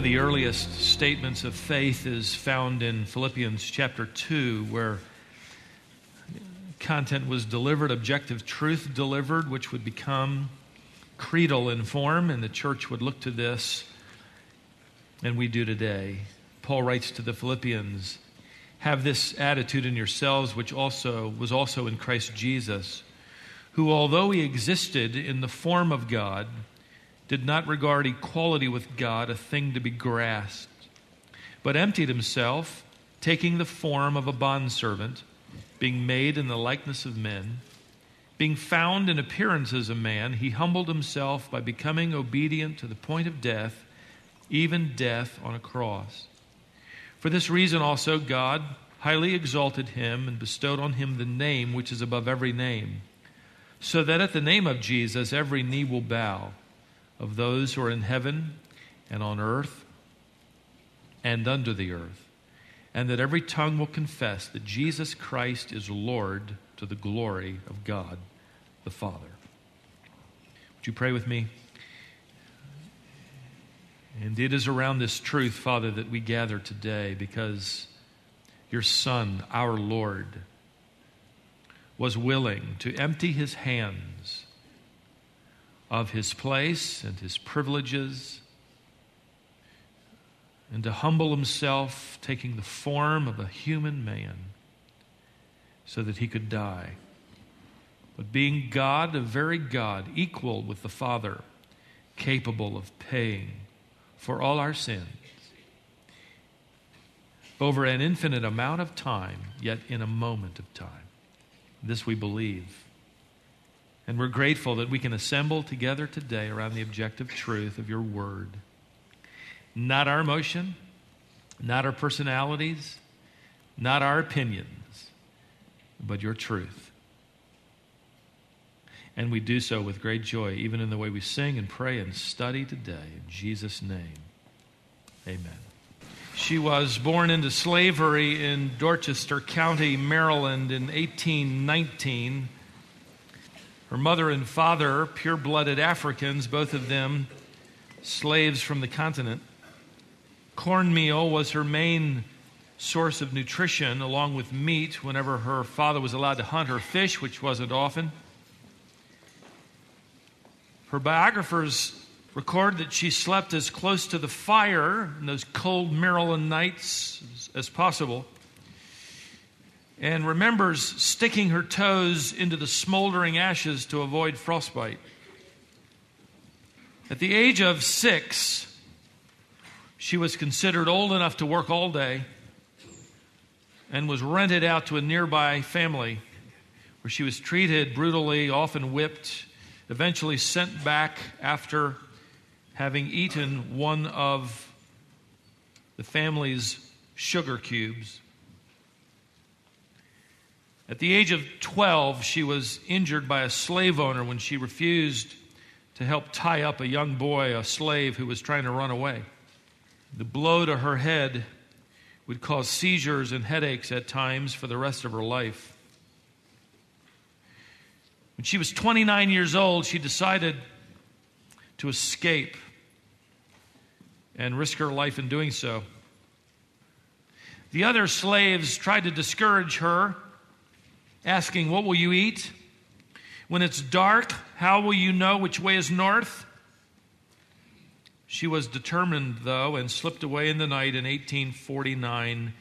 of the earliest statements of faith is found in Philippians chapter 2, where content was delivered, objective truth delivered, which would become creedal in form, and the church would look to this, and we do today. Paul writes to the Philippians, have this attitude in yourselves, which also was also in Christ Jesus, who, although he existed in the form of God, did not regard equality with God a thing to be grasped, but emptied himself, taking the form of a bondservant, being made in the likeness of men. Being found in appearance as a man, he humbled himself by becoming obedient to the point of death, even death on a cross. For this reason also, God highly exalted him and bestowed on him the name which is above every name, so that at the name of Jesus every knee will bow of those who are in heaven and on earth and under the earth, and that every tongue will confess that Jesus Christ is Lord to the glory of God the Father. Would you pray with me? And it is around this truth, Father, that we gather today because your Son, our Lord, was willing to empty his hands of his place and his privileges, and to humble himself, taking the form of a human man so that he could die. But being God, a very God, equal with the Father, capable of paying for all our sins over an infinite amount of time, yet in a moment of time. This we believe. And we're grateful that we can assemble together today around the objective truth of your word. Not our emotion, not our personalities, not our opinions, but your truth. And we do so with great joy, even in the way we sing and pray and study today. In Jesus' name, amen. She was born into slavery in Dorchester County, Maryland in 1819 her mother and father, pure blooded Africans, both of them slaves from the continent. Cornmeal was her main source of nutrition, along with meat, whenever her father was allowed to hunt her fish, which wasn't often. Her biographers record that she slept as close to the fire in those cold Maryland nights as possible and remembers sticking her toes into the smoldering ashes to avoid frostbite. At the age of six, she was considered old enough to work all day and was rented out to a nearby family where she was treated brutally, often whipped, eventually sent back after having eaten one of the family's sugar cubes. At the age of 12, she was injured by a slave owner when she refused to help tie up a young boy, a slave who was trying to run away. The blow to her head would cause seizures and headaches at times for the rest of her life. When she was 29 years old, she decided to escape and risk her life in doing so. The other slaves tried to discourage her asking, What will you eat? When it's dark, how will you know which way is north? She was determined, though, and slipped away in the night in 1849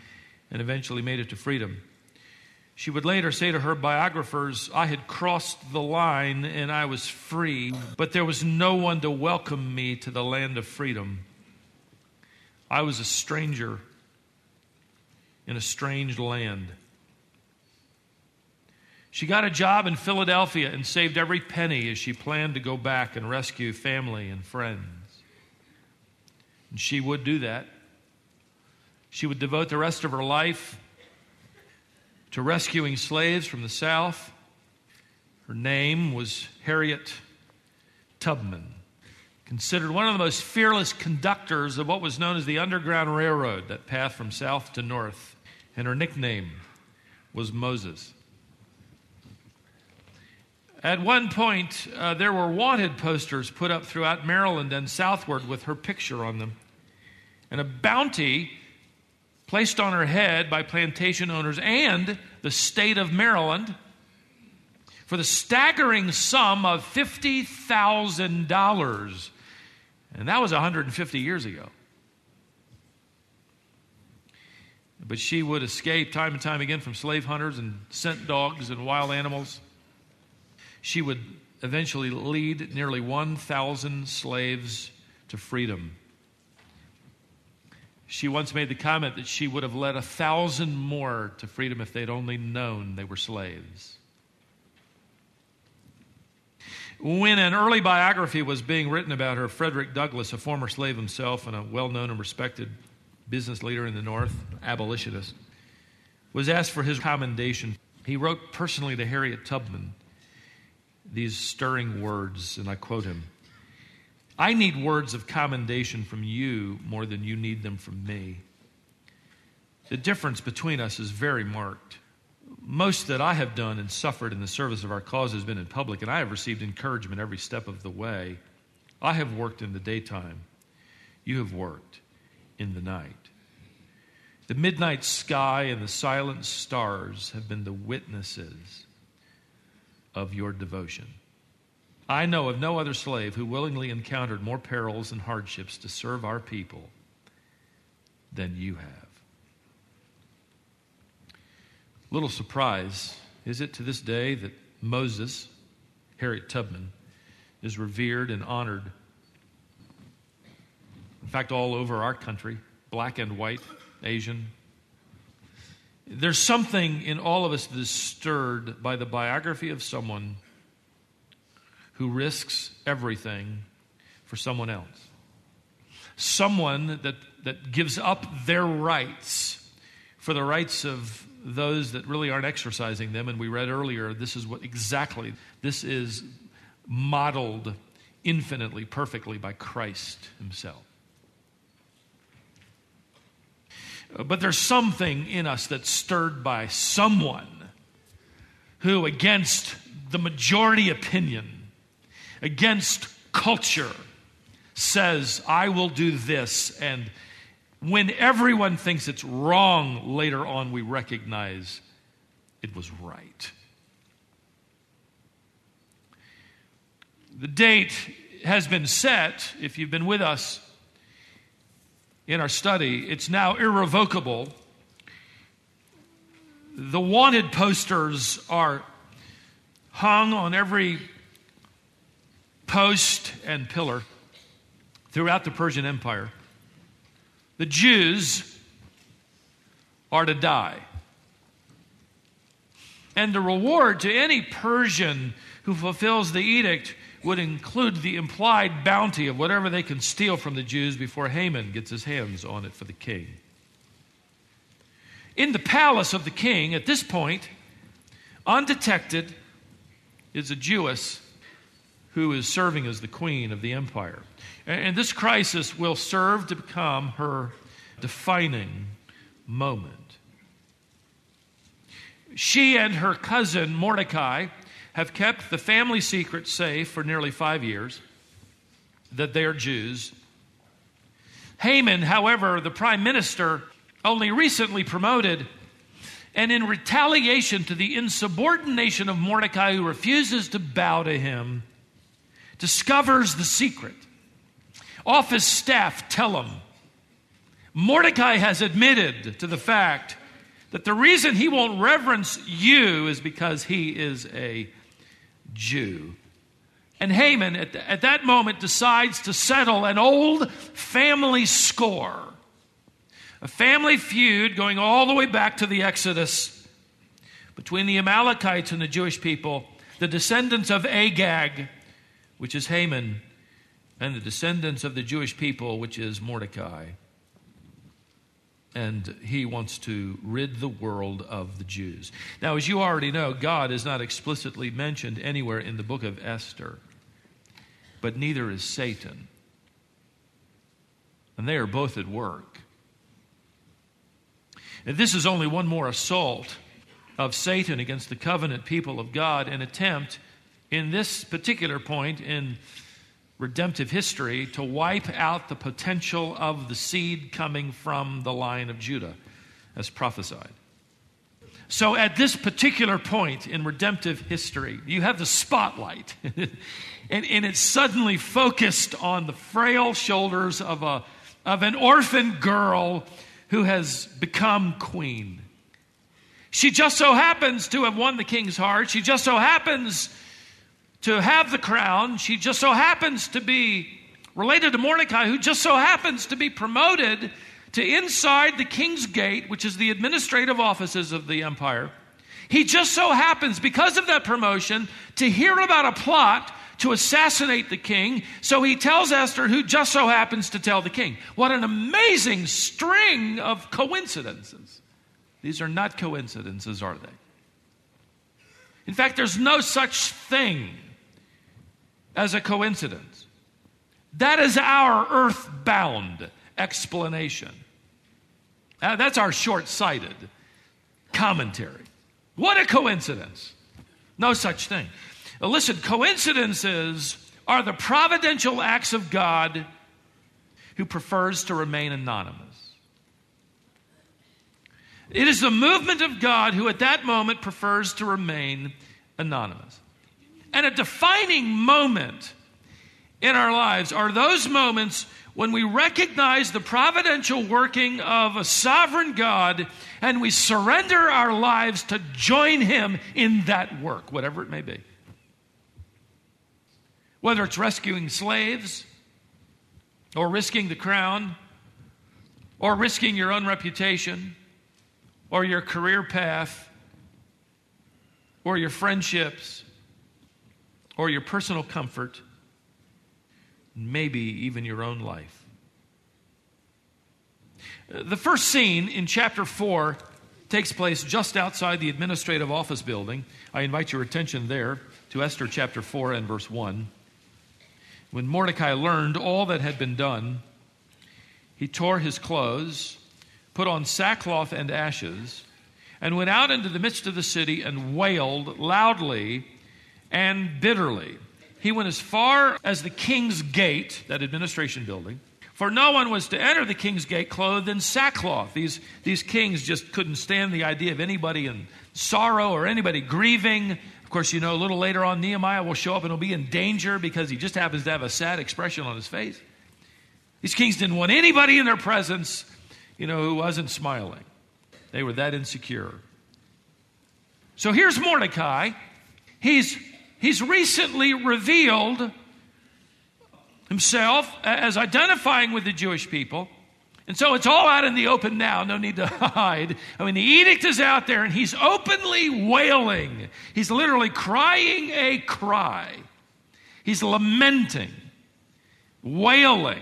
and eventually made it to freedom. She would later say to her biographers, I had crossed the line and I was free, but there was no one to welcome me to the land of freedom. I was a stranger in a strange land. She got a job in Philadelphia and saved every penny as she planned to go back and rescue family and friends. And she would do that. She would devote the rest of her life to rescuing slaves from the South. Her name was Harriet Tubman, considered one of the most fearless conductors of what was known as the Underground Railroad, that path from south to north. And her nickname was Moses. At one point, uh, there were wanted posters put up throughout Maryland and southward with her picture on them. and a bounty placed on her head by plantation owners and the state of Maryland for the staggering sum of $50,000. And that was 150 years ago. But she would escape time and time again from slave hunters and scent dogs and wild animals. She would eventually lead nearly 1,000 slaves to freedom. She once made the comment that she would have led a thousand more to freedom if they'd only known they were slaves. When an early biography was being written about her, Frederick Douglass, a former slave himself and a well known and respected business leader in the North, abolitionist, was asked for his commendation. He wrote personally to Harriet Tubman these stirring words, and I quote him I need words of commendation from you more than you need them from me. The difference between us is very marked. Most that I have done and suffered in the service of our cause has been in public, and I have received encouragement every step of the way. I have worked in the daytime. You have worked in the night. The midnight sky and the silent stars have been the witnesses of your devotion. I know of no other slave who willingly encountered more perils and hardships to serve our people than you have. Little surprise is it to this day that Moses, Harriet Tubman, is revered and honored. In fact, all over our country, black and white, Asian. There's something in all of us that is stirred by the biography of someone who risks everything for someone else. Someone that, that gives up their rights for the rights of those that really aren't exercising them. And we read earlier, this is what exactly, this is modeled infinitely, perfectly by Christ Himself. But there's something in us that's stirred by someone who, against the majority opinion, against culture says, I will do this. And when everyone thinks it's wrong, later on we recognize it was right. The date has been set, if you've been with us in our study, it's now irrevocable. The wanted posters are hung on every post and pillar throughout the Persian Empire. The Jews are to die. And the reward to any Persian who fulfills the edict would include the implied bounty of whatever they can steal from the Jews before Haman gets his hands on it for the king. In the palace of the king, at this point, undetected, is a Jewess who is serving as the queen of the empire. And this crisis will serve to become her defining moment. She and her cousin Mordecai have kept the family secret safe for nearly five years that they are Jews. Haman, however, the prime minister, only recently promoted, and in retaliation to the insubordination of Mordecai, who refuses to bow to him, discovers the secret. Off his staff tell him Mordecai has admitted to the fact that the reason he won't reverence you is because he is a Jew. And Haman, at, the, at that moment, decides to settle an old family score. A family feud going all the way back to the Exodus between the Amalekites and the Jewish people, the descendants of Agag, which is Haman, and the descendants of the Jewish people, which is Mordecai. And he wants to rid the world of the Jews. Now, as you already know, God is not explicitly mentioned anywhere in the book of Esther, but neither is Satan. And they are both at work. And this is only one more assault of Satan against the covenant people of God, an attempt in this particular point in redemptive history to wipe out the potential of the seed coming from the line of Judah, as prophesied. So, at this particular point in redemptive history, you have the spotlight, and, and, it's suddenly focused on the frail shoulders of, a, of an orphan girl who has become queen. She just so happens to have won the king's heart. She just so happens to have the crown. She just so happens to be related to Mordecai, who just so happens to be promoted to inside the king's gate, which is the administrative offices of the empire. He just so happens, because of that promotion, to hear about a plot to assassinate the king. So he tells Esther, who just so happens to tell the king. What an amazing string of coincidences. These are not coincidences, are they? In fact, there's no such thing as a coincidence. That is our earthbound explanation. Uh, that's our short sighted commentary. What a coincidence. No such thing. Now, listen, coincidences are the providential acts of God who prefers to remain anonymous. It is the movement of God who at that moment prefers to remain anonymous. And a defining moment in our lives are those moments when we recognize the providential working of a sovereign God and we surrender our lives to join Him in that work, whatever it may be. Whether it's rescuing slaves, or risking the crown, or risking your own reputation, or your career path, or your friendships, or your personal comfort, maybe even your own life. The first scene in chapter 4 takes place just outside the administrative office building. I invite your attention there to Esther chapter 4 and verse 1. When Mordecai learned all that had been done, he tore his clothes, put on sackcloth and ashes, and went out into the midst of the city and wailed loudly and bitterly. He went as far as the king's gate, that administration building, for no one was to enter the king's gate clothed in sackcloth. These, these kings just couldn't stand the idea of anybody in sorrow or anybody grieving. Of course, you know, a little later on, Nehemiah will show up and he'll be in danger because he just happens to have a sad expression on his face. These kings didn't want anybody in their presence, you know, who wasn't smiling. They were that insecure. So here's Mordecai. He's he's recently revealed himself as identifying with the Jewish people. And so it's all out in the open now, no need to hide. I mean, the edict is out there and he's openly wailing. He's literally crying a cry. He's lamenting, wailing.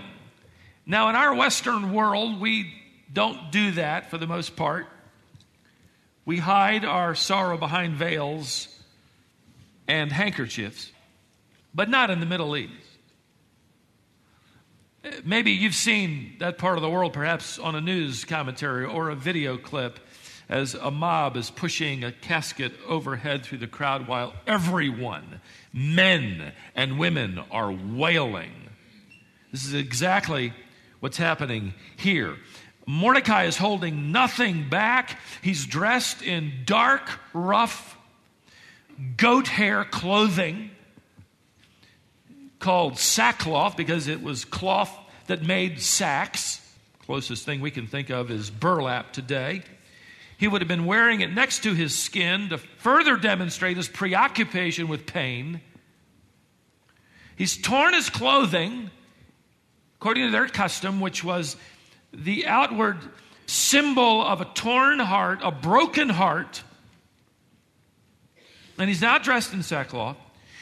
Now, in our Western world, we don't do that for the most part. We hide our sorrow behind veils and handkerchiefs, but not in the Middle East. Uh, maybe you've seen that part of the world perhaps on a news commentary or a video clip as a mob is pushing a casket overhead through the crowd while everyone, men and women, are wailing. This is exactly what's happening here. Mordecai is holding nothing back. He's dressed in dark, rough goat hair clothing called sackcloth because it was cloth that made sacks. Closest thing we can think of is burlap today. He would have been wearing it next to his skin to further demonstrate his preoccupation with pain. He's torn his clothing, according to their custom, which was the outward symbol of a torn heart, a broken heart and he's not dressed in sackcloth.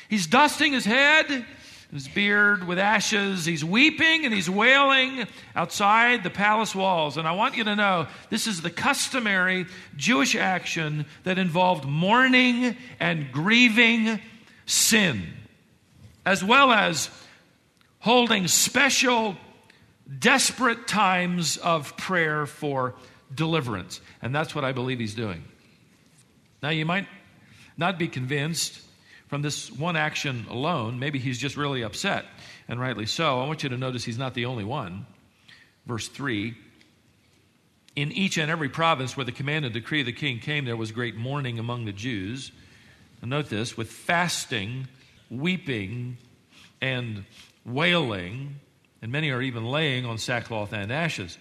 He's dusting his head, his beard with ashes. He's weeping and he's wailing outside the palace walls. And I want you to know this is the customary Jewish action that involved mourning and grieving sin, as well as holding special, desperate times of prayer for deliverance. And that's what I believe he's doing. Now, you might not be convinced from this one action alone, maybe he's just really upset, and rightly so. I want you to notice he's not the only one. Verse 3 In each and every province where the command and decree of the king came, there was great mourning among the Jews. And note this with fasting, weeping, and wailing, and many are even laying on sackcloth and ashes.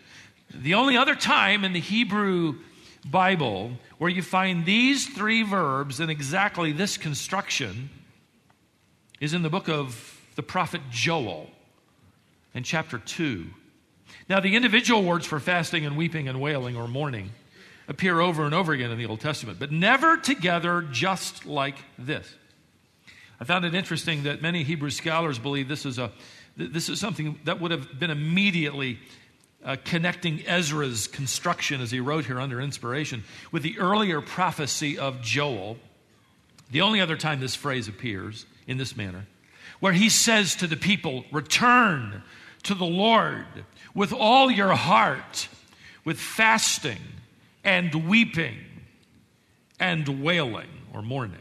The only other time in the Hebrew Bible where you find these three verbs in exactly this construction is in the book of the prophet Joel in chapter 2. Now, the individual words for fasting and weeping and wailing or mourning appear over and over again in the Old Testament, but never together just like this. I found it interesting that many Hebrew scholars believe this is, a, this is something that would have been immediately uh, connecting Ezra's construction as he wrote here under inspiration with the earlier prophecy of Joel. The only other time this phrase appears in this manner, where he says to the people, Return to the Lord with all your heart, with fasting and weeping and wailing or mourning.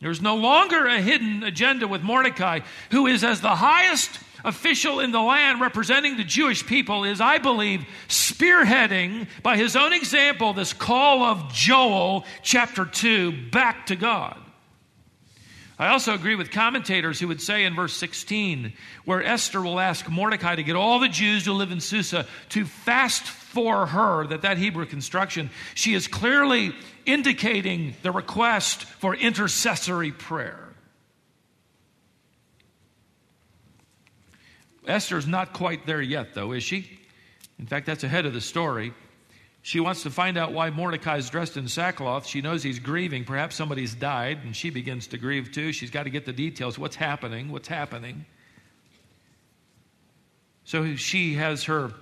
There's no longer a hidden agenda with Mordecai, who is as the highest official in the land representing the Jewish people, is, I believe, spearheading by his own example this call of Joel chapter 2 back to God. I also agree with commentators who would say in verse 16, where Esther will ask Mordecai to get all the Jews who live in Susa to fast for her, that that Hebrew construction, she is clearly indicating the request for intercessory prayer. Esther's not quite there yet, though, is she? In fact, that's ahead of the story. She wants to find out why Mordecai is dressed in sackcloth. She knows he's grieving. Perhaps somebody's died, and she begins to grieve too. She's got to get the details. What's happening? What's happening? So she has her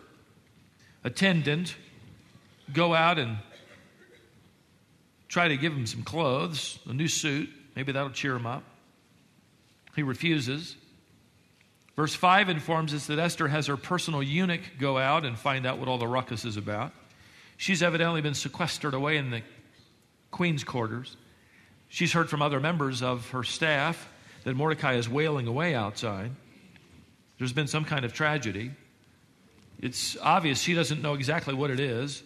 attendant go out and try to give him some clothes, a new suit. Maybe that'll cheer him up. He refuses. Verse 5 informs us that Esther has her personal eunuch go out and find out what all the ruckus is about. She's evidently been sequestered away in the queen's quarters. She's heard from other members of her staff that Mordecai is wailing away outside. There's been some kind of tragedy. It's obvious she doesn't know exactly what it is.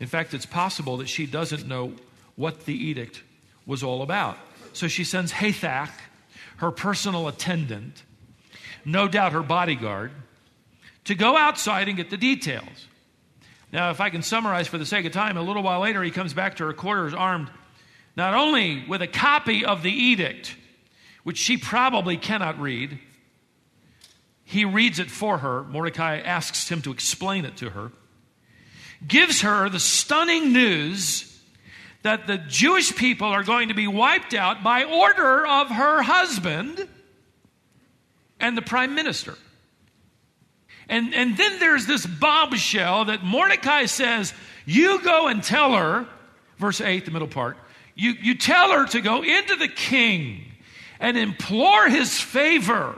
In fact, it's possible that she doesn't know what the edict was all about. So she sends Hathach, her personal attendant, no doubt her bodyguard, to go outside and get the details. Now, if I can summarize for the sake of time, a little while later he comes back to her quarters armed not only with a copy of the edict, which she probably cannot read, he reads it for her. Mordecai asks him to explain it to her, gives her the stunning news that the Jewish people are going to be wiped out by order of her husband and the prime minister. And, and then there's this bombshell that Mordecai says, You go and tell her, verse 8, the middle part, you, you tell her to go into the king and implore his favor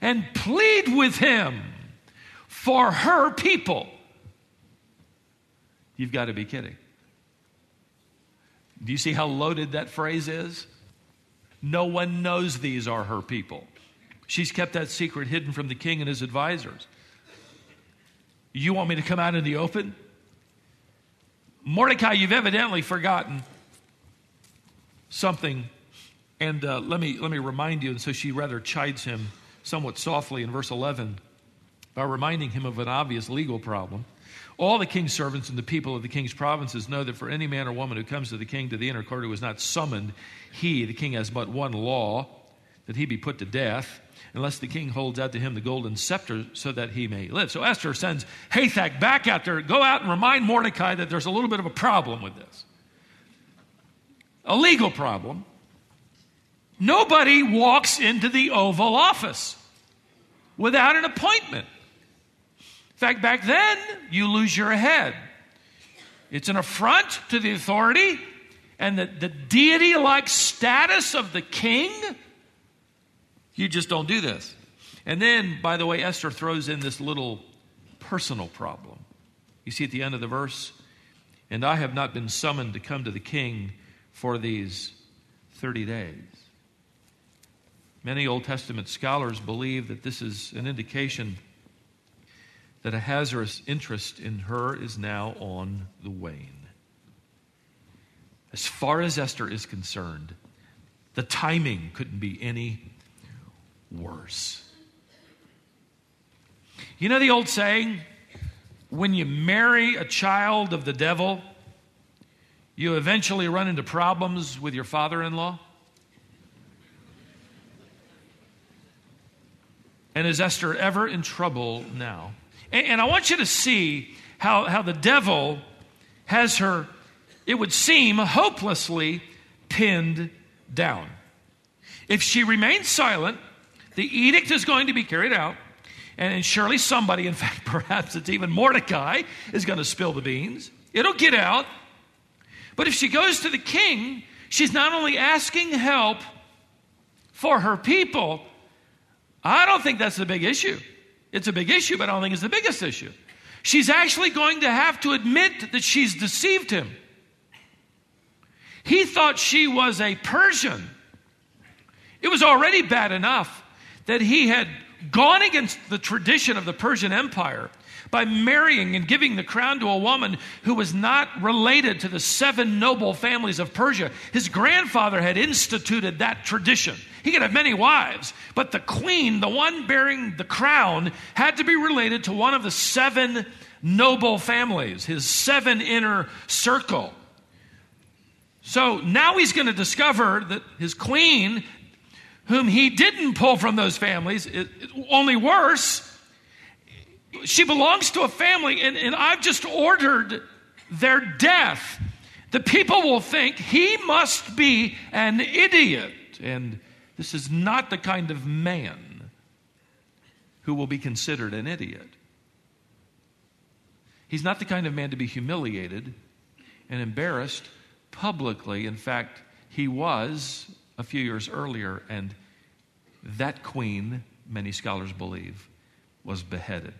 and plead with him for her people. You've got to be kidding. Do you see how loaded that phrase is? No one knows these are her people. She's kept that secret hidden from the king and his advisors. You want me to come out in the open? Mordecai, you've evidently forgotten something. And uh, let, me, let me remind you. And so she rather chides him somewhat softly in verse 11 by reminding him of an obvious legal problem. All the king's servants and the people of the king's provinces know that for any man or woman who comes to the king to the inner court who is not summoned, he, the king, has but one law that he be put to death unless the king holds out to him the golden scepter so that he may live. So Esther sends Hathach back out there, go out and remind Mordecai that there's a little bit of a problem with this. A legal problem. Nobody walks into the Oval Office without an appointment. In fact, back then, you lose your head. It's an affront to the authority and the, the deity like status of the king you just don't do this. And then, by the way, Esther throws in this little personal problem. You see at the end of the verse, and I have not been summoned to come to the king, for these 30 days. Many Old Testament scholars believe that this is an indication that Ahasuerus' interest in her is now on the wane. As far as Esther is concerned, the timing couldn't be any worse. You know the old saying, when you marry a child of the devil, you eventually run into problems with your father in law? And is Esther ever in trouble now? And, and, I want you to see how, how the devil has her, it would seem, hopelessly pinned down. If she remains silent, the edict is going to be carried out, and surely somebody, in fact, perhaps it's even Mordecai, is going to spill the beans. It'll get out. But if she goes to the king, she's not only asking help for her people, I don't think that's the big issue. It's a big issue, but I don't think it's the biggest issue. She's actually going to have to admit that she's deceived him. He thought she was a Persian. It was already bad enough that he had gone against the tradition of the Persian Empire by marrying and giving the crown to a woman who was not related to the seven noble families of Persia. His grandfather had instituted that tradition. He could have many wives, but the queen, the one bearing the crown, had to be related to one of the seven noble families, his seven inner circle. So now he's going to discover that his queen, whom he didn't pull from those families, only worse, she belongs to a family, and, and I've just ordered their death. The people will think he must be an idiot. And this is not the kind of man who will be considered an idiot. He's not the kind of man to be humiliated and embarrassed publicly. In fact, he was a few years earlier, and that queen, many scholars believe, was beheaded.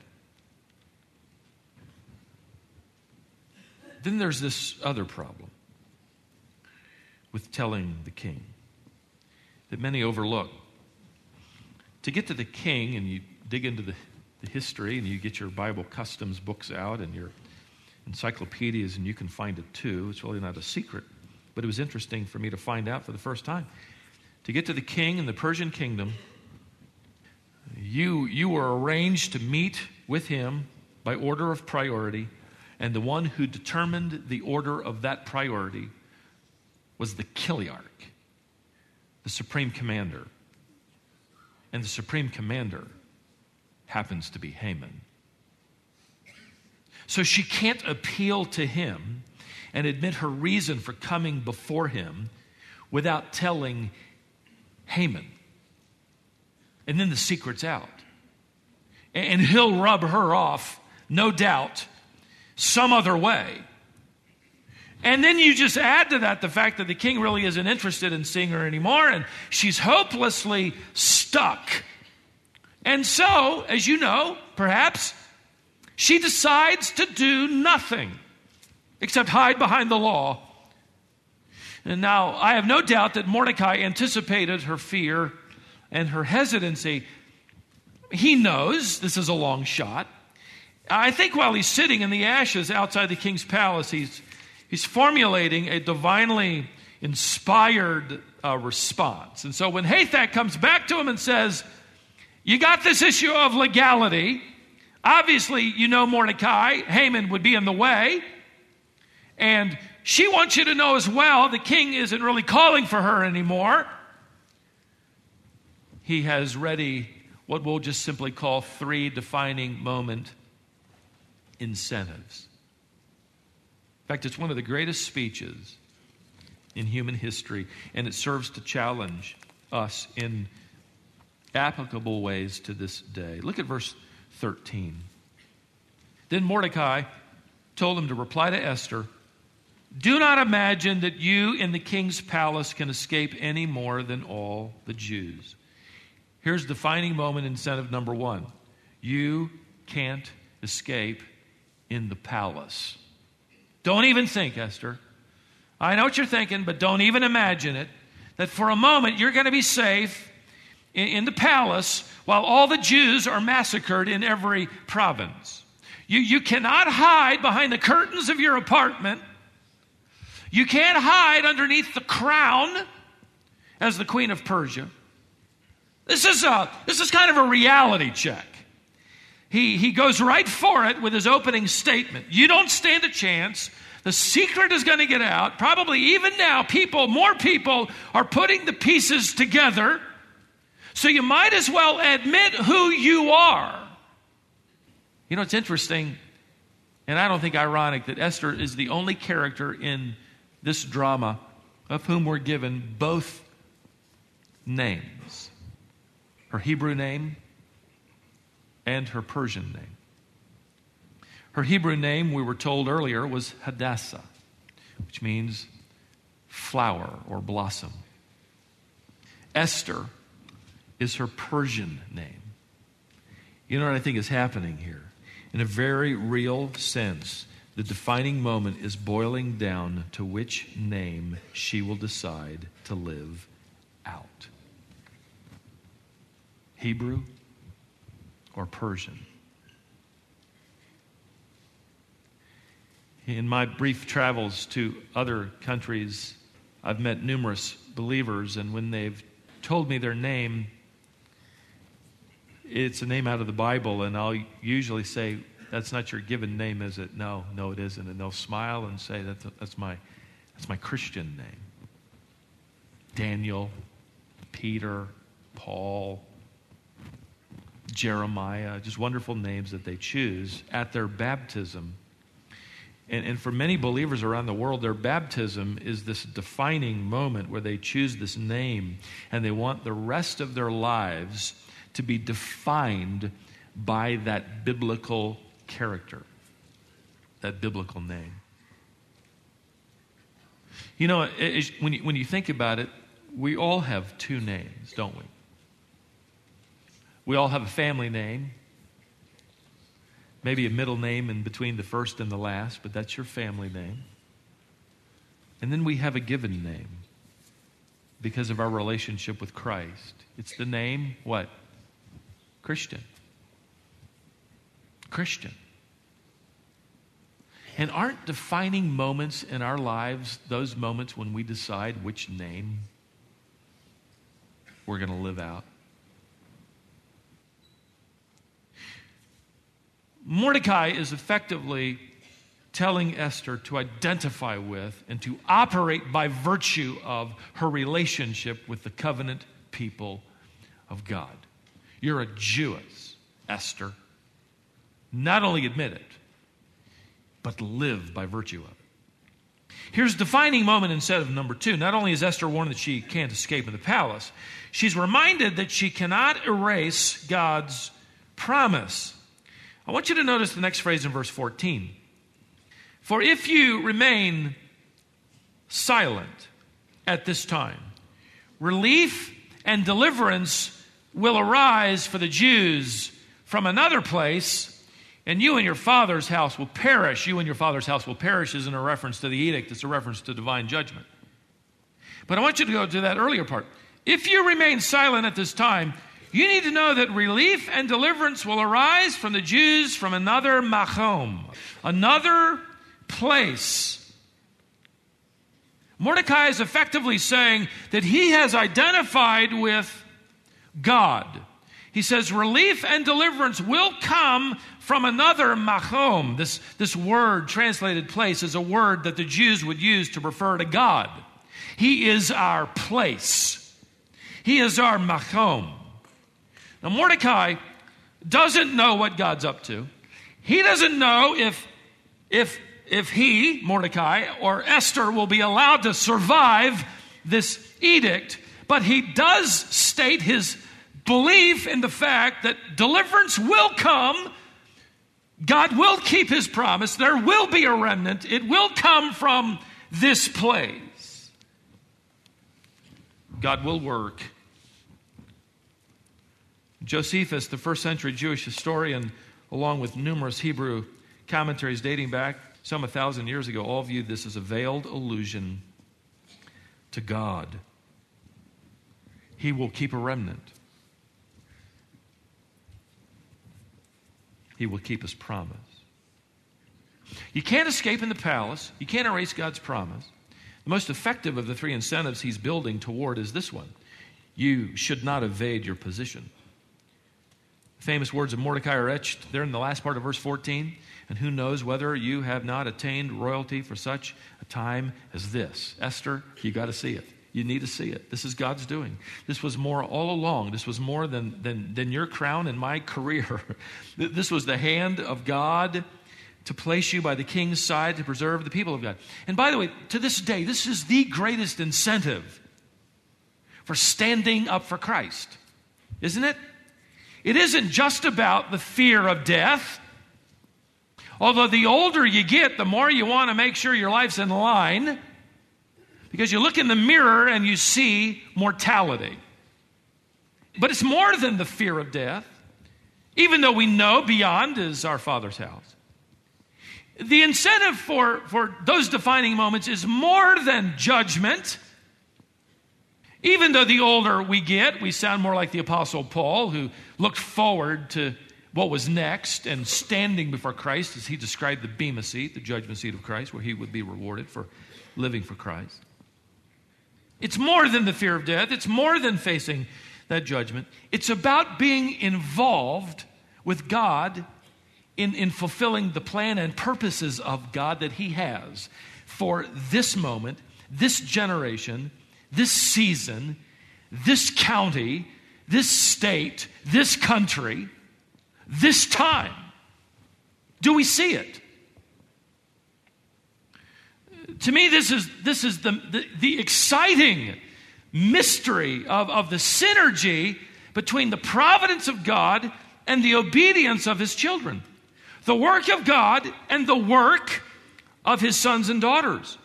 Then there's this other problem with telling the king that many overlook. To get to the king, and you dig into the, the history, and you get your Bible customs books out and your encyclopedias, and you can find it too. It's really not a secret, but it was interesting for me to find out for the first time. To get to the king in the Persian kingdom, you, you were arranged to meet with him by order of priority and the one who determined the order of that priority was the Chiliarch, the supreme commander. And the supreme commander happens to be Haman. So she can't appeal to him and admit her reason for coming before him without telling Haman. And then the secret's out. And he'll rub her off, no doubt, some other way. And then you just add to that the fact that the king really isn't interested in seeing her anymore, and she's hopelessly stuck. And so, as you know, perhaps, she decides to do nothing except hide behind the law. And now, I have no doubt that Mordecai anticipated her fear and her hesitancy. He knows this is a long shot. I think while he's sitting in the ashes outside the king's palace, he's, he's formulating a divinely inspired uh, response. And so when Hathach comes back to him and says, You got this issue of legality. Obviously, you know Mordecai, Haman would be in the way. And she wants you to know as well the king isn't really calling for her anymore. He has ready what we'll just simply call three defining moment incentives. In fact, it's one of the greatest speeches in human history, and it serves to challenge us in applicable ways to this day. Look at verse 13. Then Mordecai told him to reply to Esther Do not imagine that you in the king's palace can escape any more than all the Jews. Here's the defining moment incentive number one you can't escape in the palace. Don't even think, Esther. I know what you're thinking, but don't even imagine it. That for a moment you're going to be safe in, in the palace while all the Jews are massacred in every province. You, you cannot hide behind the curtains of your apartment. You can't hide underneath the crown as the Queen of Persia. This is, a, this is kind of a reality check. He, he goes right for it with his opening statement. You don't stand a chance. The secret is going to get out. Probably even now, people, more people are putting the pieces together. So you might as well admit who you are. You know, it's interesting, and I don't think ironic, that Esther is the only character in this drama of whom we're given both names her Hebrew name and her Persian name. Her Hebrew name, we were told earlier, was Hadassah, which means flower or blossom. Esther is her Persian name. You know what I think is happening here? In a very real sense, the defining moment is boiling down to which name she will decide to live out Hebrew or Persian. In my brief travels to other countries, I've met numerous believers, and when they've told me their name, it's a name out of the Bible, and I'll usually say, That's not your given name, is it? No, no, it isn't. And they'll smile and say, That's, that's, my, that's my Christian name. Daniel, Peter, Paul, Jeremiah, just wonderful names that they choose at their baptism. And, and, for many believers around the world, their baptism is this defining moment where they choose this name and they want the rest of their lives to be defined by that biblical character, that biblical name. You know, when you, when you think about it, we all have two names, don't we? We all have a family name, maybe a middle name in between the first and the last, but that's your family name. And then we have a given name because of our relationship with Christ. It's the name, what? Christian. Christian. And aren't defining moments in our lives those moments when we decide which name we're going to live out? Mordecai is effectively telling Esther to identify with and to operate by virtue of her relationship with the covenant people of God. You're a Jewess, Esther. Not only admit it, but live by virtue of it. Here's a defining moment instead of number two. Not only is Esther warned that she can't escape in the palace, she's reminded that she cannot erase God's promise. I want you to notice the next phrase in verse 14. For if you remain silent at this time, relief and deliverance will arise for the Jews from another place, and you and your father's house will perish. You and your father's house will perish isn't a reference to the edict, it's a reference to divine judgment. But I want you to go to that earlier part. If you remain silent at this time, you need to know that relief and deliverance will arise from the Jews from another Machom, another place. Mordecai is effectively saying that he has identified with God. He says, relief and deliverance will come from another Machom. This, this word, translated place, is a word that the Jews would use to refer to God. He is our place, He is our Machom. Now, Mordecai doesn't know what God's up to. He doesn't know if, if, if he, Mordecai, or Esther will be allowed to survive this edict, but he does state his belief in the fact that deliverance will come. God will keep his promise. There will be a remnant. It will come from this place. God will work Josephus, the first century Jewish historian, along with numerous Hebrew commentaries dating back some a thousand years ago, all viewed this as a veiled allusion to God. He will keep a remnant. He will keep his promise. You can't escape in the palace. You can't erase God's promise. The most effective of the three incentives he's building toward is this one you should not evade your position. The Famous words of Mordecai are etched there in the last part of verse 14. And who knows whether you have not attained royalty for such a time as this? Esther, you got to see it. You need to see it. This is God's doing. This was more all along. This was more than, than, than your crown and my career. this was the hand of God to place you by the king's side to preserve the people of God. And by the way, to this day, this is the greatest incentive for standing up for Christ, isn't it? It isn't just about the fear of death. Although the older you get, the more you want to make sure your life's in line because you look in the mirror and you see mortality. But it's more than the fear of death, even though we know beyond is our Father's house. The incentive for, for those defining moments is more than judgment. Even though the older we get, we sound more like the Apostle Paul, who looked forward to what was next and standing before Christ as he described the Bema seat, the judgment seat of Christ, where he would be rewarded for living for Christ. It's more than the fear of death, it's more than facing that judgment. It's about being involved with God in, in fulfilling the plan and purposes of God that He has for this moment, this generation, this season, this county, this state, this country, this time. Do we see it? To me, this is, this is the, the, the exciting mystery of, of the synergy between the providence of God and the obedience of his children. The work of God and the work of his sons and daughters.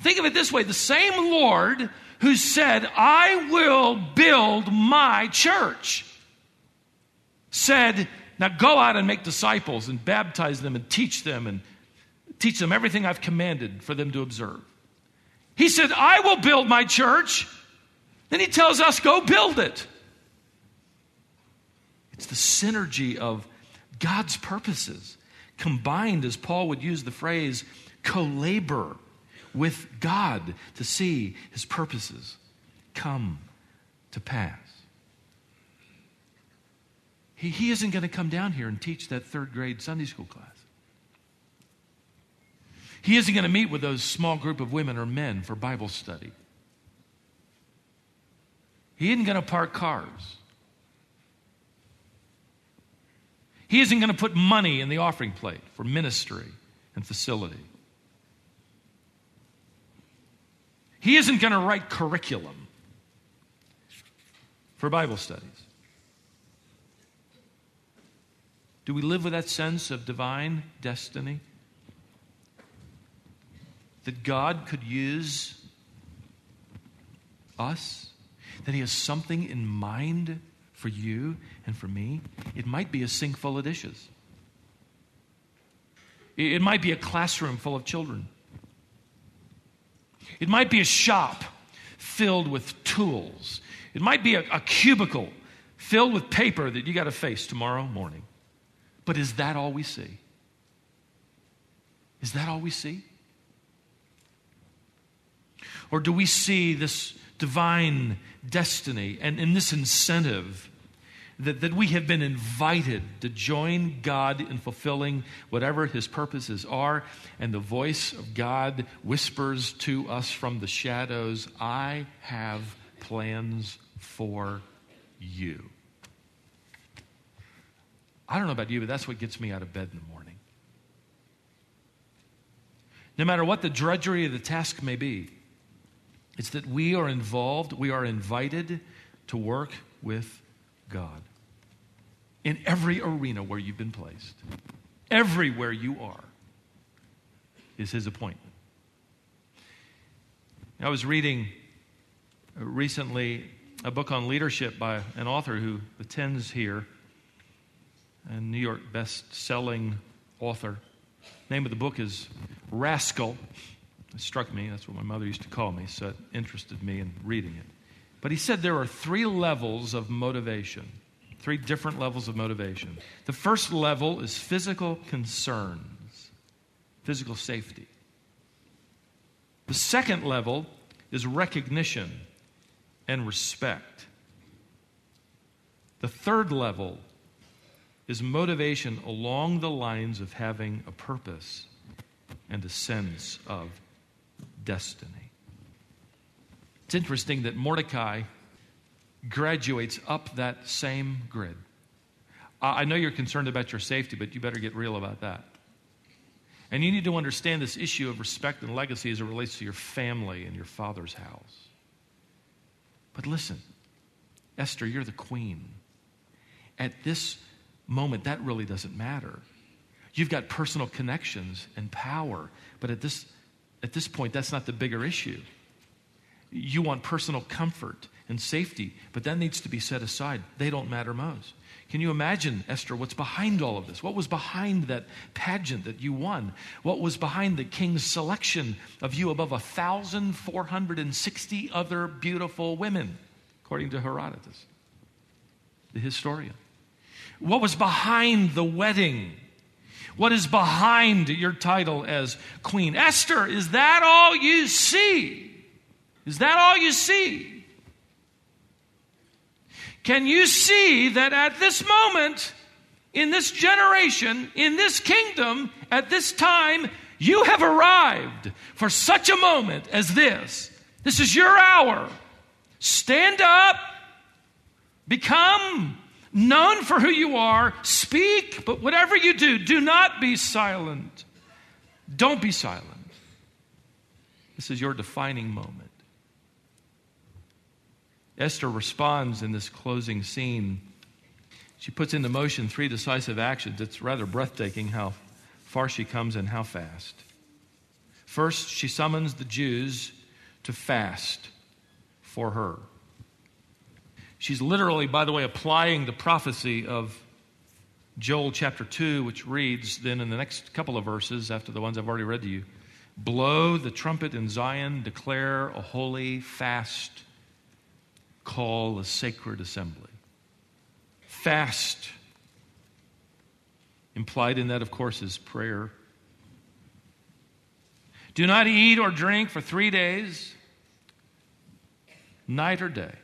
Think of it this way the same Lord who said, I will build my church, said, Now go out and make disciples and baptize them and teach them and teach them everything I've commanded for them to observe. He said, I will build my church. Then he tells us, go build it. It's the synergy of God's purposes combined, as Paul would use the phrase, co labor with God to see his purposes come to pass. He, he isn't going to come down here and teach that third grade Sunday school class. He isn't going to meet with those small group of women or men for Bible study. He isn't going to park cars. He isn't going to put money in the offering plate for ministry and facility. He isn't going to write curriculum for Bible studies. Do we live with that sense of divine destiny? That God could use us, that He has something in mind for you and for me, it might be a sink full of dishes. It might be a classroom full of children. It might be a shop filled with tools. It might be a, a cubicle filled with paper that you got to face tomorrow morning. But is that all we see? Is that all we see? Or do we see this divine destiny and in this incentive that, that we have been invited to join God in fulfilling whatever his purposes are? And the voice of God whispers to us from the shadows I have plans for you. I don't know about you, but that's what gets me out of bed in the morning. No matter what the drudgery of the task may be, it's that we are involved, we are invited to work with God in every arena where you've been placed. Everywhere you are is His appointment. I was reading recently a book on leadership by an author who attends here, a New York best selling author. name of the book is Rascal It struck me, that's what my mother used to call me, so it interested me in reading it. But he said there are three levels of motivation, three different levels of motivation. The first level is physical concerns, physical safety. The second level is recognition and respect. The third level is motivation along the lines of having a purpose and a sense of destiny. It's interesting that Mordecai graduates up that same grid. I know you're concerned about your safety, but you better get real about that. And you need to understand this issue of respect and legacy as it relates to your family and your father's house. But listen, Esther, you're the queen. At this moment, that really doesn't matter. You've got personal connections and power, but at this, at this point, that's not the bigger issue. You want personal comfort and safety, but that needs to be set aside. They don't matter most. Can you imagine, Esther, what's behind all of this? What was behind that pageant that you won? What was behind the king's selection of you above 1,460 other beautiful women, according to Herodotus, the historian? What was behind the wedding? What is behind your title as Queen? Esther, is that all you see? Is that all you see? Can you see that at this moment, in this generation, in this kingdom, at this time, you have arrived for such a moment as this? This is your hour. Stand up, become known for who you are, speak, but whatever you do, do not be silent. Don't be silent. This is your defining moment. Esther responds in this closing scene. She puts into motion three decisive actions. It's rather breathtaking how far she comes and how fast. First, she summons the Jews to fast for her. She's literally, by the way, applying the prophecy of Joel chapter 2, which reads then in the next couple of verses after the ones I've already read to you Blow the trumpet in Zion, declare a holy fast, call a sacred assembly. Fast, implied in that, of course, is prayer. Do not eat or drink for three days, night or day.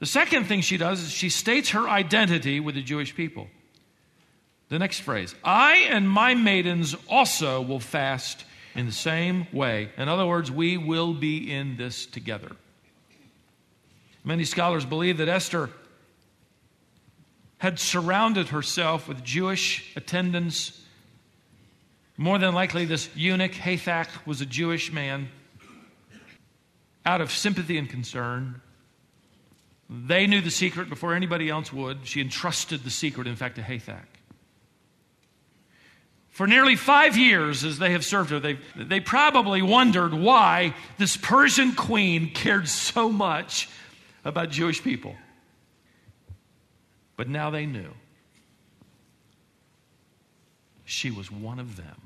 The second thing she does is she states her identity with the Jewish people. The next phrase I and my maidens also will fast in the same way. In other words, we will be in this together. Many scholars believe that Esther had surrounded herself with Jewish attendants. More than likely, this eunuch, Hathach, was a Jewish man out of sympathy and concern. They knew the secret before anybody else would. She entrusted the secret, in fact, to Hathach. For nearly five years, as they have served her, they, they probably wondered why this Persian queen cared so much about Jewish people. But now they knew. She was one of them.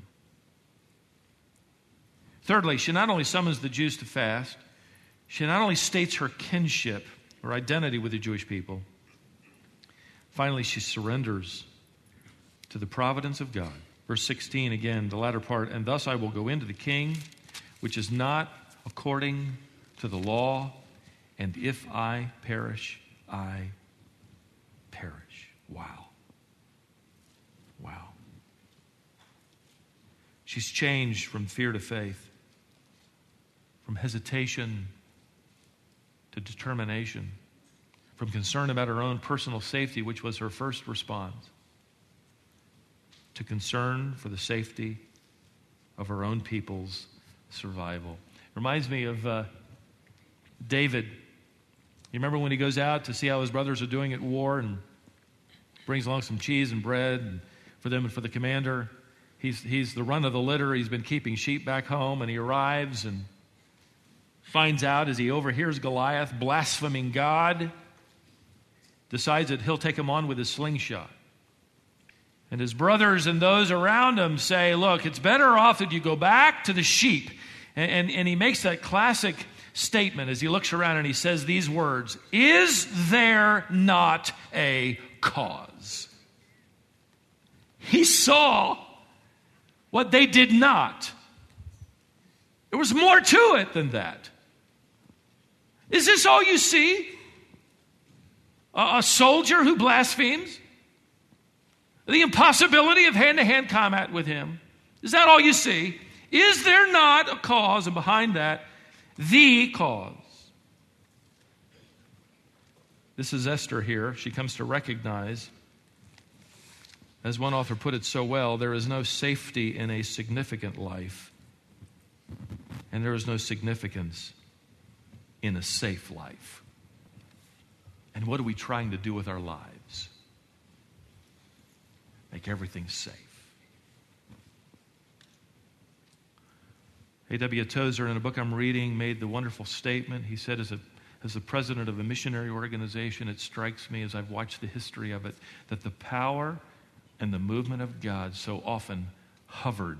Thirdly, she not only summons the Jews to fast, she not only states her kinship her identity with the Jewish people. Finally, she surrenders to the providence of God. Verse 16, again, the latter part, and thus I will go into the king, which is not according to the law, and if I perish, I perish. Wow. Wow. She's changed from fear to faith, from hesitation to determination, from concern about her own personal safety, which was her first response, to concern for the safety of her own people's survival. Reminds me of uh, David. You remember when he goes out to see how his brothers are doing at war and brings along some cheese and bread for them and for the commander? He's, he's the run of the litter. He's been keeping sheep back home, and he arrives and finds out as he overhears Goliath blaspheming God, decides that he'll take him on with his slingshot. And his brothers and those around him say, Look, it's better off that you go back to the sheep. And, and, and, he makes that classic statement as he looks around and he says these words Is there not a cause? He saw what they did not. There was more to it than that. Is this all you see? A, a soldier who blasphemes? The impossibility of hand to hand combat with him? Is that all you see? Is there not a cause, and behind that, the cause? This is Esther here. She comes to recognize, as one author put it so well, there is no safety in a significant life, and there is no significance in a safe life. And what are we trying to do with our lives? Make everything safe. A.W. Tozer, in a book I'm reading, made the wonderful statement. He said, as, a, as the president of a missionary organization, it strikes me as I've watched the history of it that the power and the movement of God so often hovered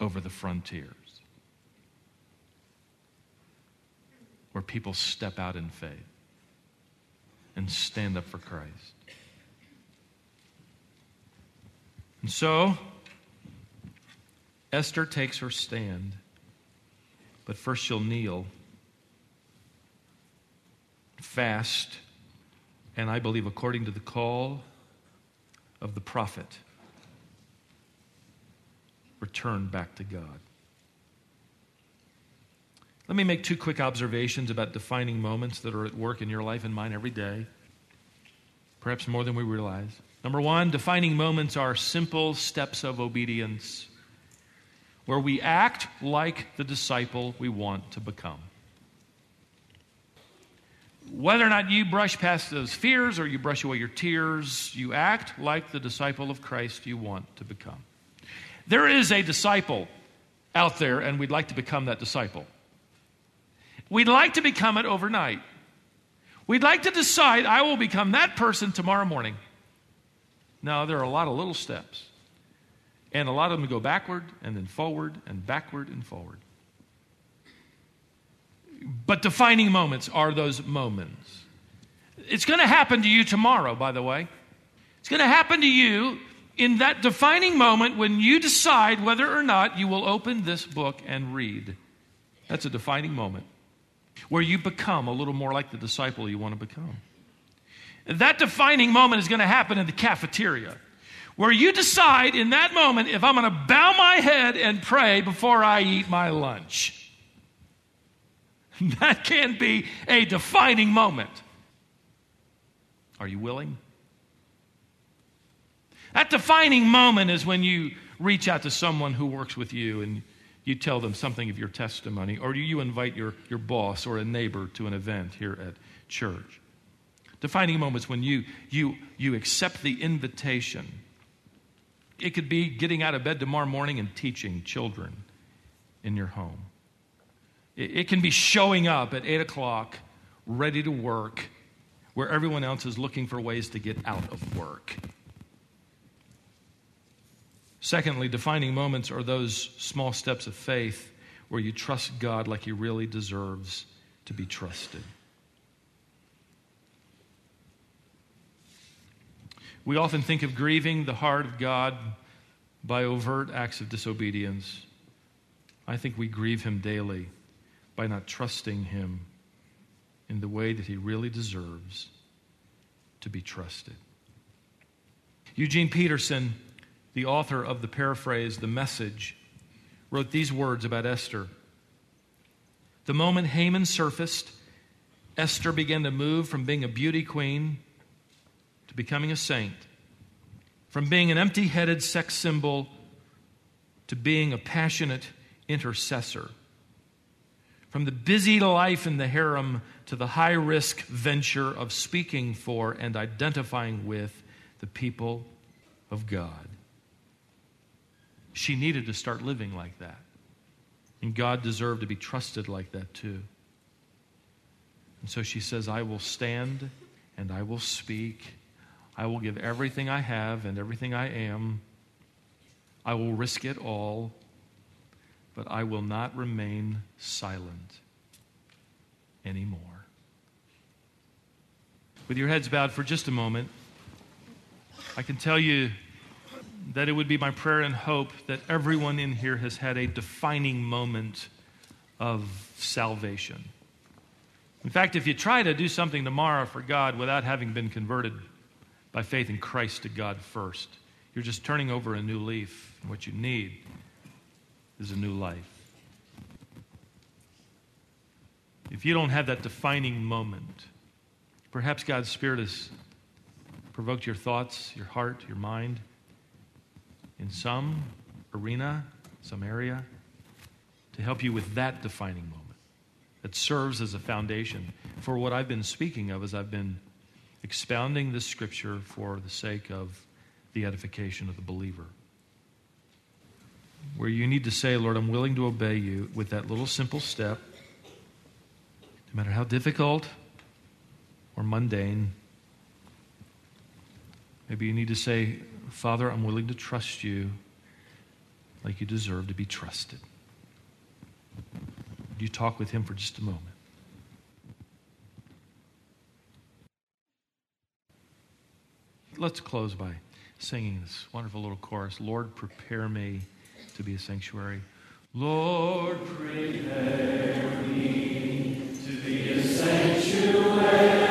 over the frontiers where people step out in faith and stand up for Christ. And so, Esther takes her stand, but first she'll kneel, fast, and I believe according to the call of the prophet, return back to God. Let me make two quick observations about defining moments that are at work in your life and mine every day, perhaps more than we realize. Number one, defining moments are simple steps of obedience where we act like the disciple we want to become. Whether or not you brush past those fears or you brush away your tears, you act like the disciple of Christ you want to become. There is a disciple out there, and we'd like to become that disciple. We'd like to become it overnight. We'd like to decide, I will become that person tomorrow morning. No, there are a lot of little steps. And a lot of them go backward and then forward and backward and forward. But defining moments are those moments. It's going to happen to you tomorrow, by the way. It's going to happen to you in that defining moment when you decide whether or not you will open this book and read. That's a defining moment where you become a little more like the disciple you want to become. That defining moment is going to happen in the cafeteria, where you decide in that moment if I'm going to bow my head and pray before I eat my lunch. That can be a defining moment. Are you willing? That defining moment is when you reach out to someone who works with you and you tell them something of your testimony, or do you invite your, your boss or a neighbor to an event here at church. Defining moments when you, you, you accept the invitation. It could be getting out of bed tomorrow morning and teaching children in your home. It, it can be showing up at 8 o'clock, ready to work, where everyone else is looking for ways to get out of work. Secondly, defining moments are those small steps of faith where you trust God like He really deserves to be trusted. We often think of grieving the heart of God by overt acts of disobedience. I think we grieve Him daily by not trusting Him in the way that He really deserves to be trusted. Eugene Peterson the author of the paraphrase, The Message, wrote these words about Esther. The moment Haman surfaced, Esther began to move from being a beauty queen to becoming a saint, from being an empty headed sex symbol to being a passionate intercessor, from the busy life in the harem to the high risk venture of speaking for and identifying with the people of God. She needed to start living like that. And God deserved to be trusted like that too. And so she says, I will stand and I will speak. I will give everything I have and everything I am. I will risk it all, but I will not remain silent anymore. With your heads bowed for just a moment, I can tell you that it would be my prayer and hope that everyone in here has had a defining moment of salvation. In fact, if you try to do something tomorrow for God without having been converted by faith in Christ to God first, you're just turning over a new leaf. And what you need is a new life. If you don't have that defining moment, perhaps God's Spirit has provoked your thoughts, your heart, your mind in some arena, some area, to help you with that defining moment that serves as a foundation for what I've been speaking of as I've been expounding this scripture for the sake of the edification of the believer. Where you need to say, Lord, I'm willing to obey you with that little simple step, no matter how difficult or mundane. Maybe you need to say, Father, I'm willing to trust you like you deserve to be trusted. You talk with him for just a moment? Let's close by singing this wonderful little chorus Lord, prepare me to be a sanctuary. Lord, prepare me to be a sanctuary.